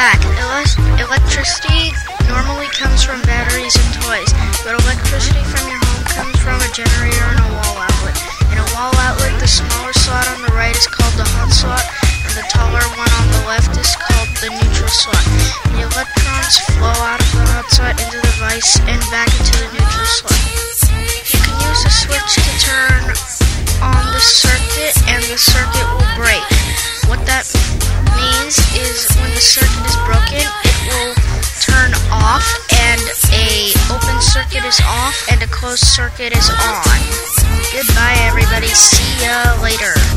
Ele- electricity normally comes from batteries and toys, but electricity from your home comes from a generator and a wall outlet. In a wall outlet, the smaller slot on the right is called the hot slot, and the taller one on the left is called the neutral slot. The electrons flow out of the hot slot into the device and back into the neutral slot. You can use a switch to turn on the circuit and the circuit closed circuit is on. Goodbye everybody. See ya later.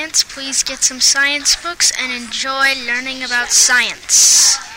Science, please get some science books and enjoy learning about science.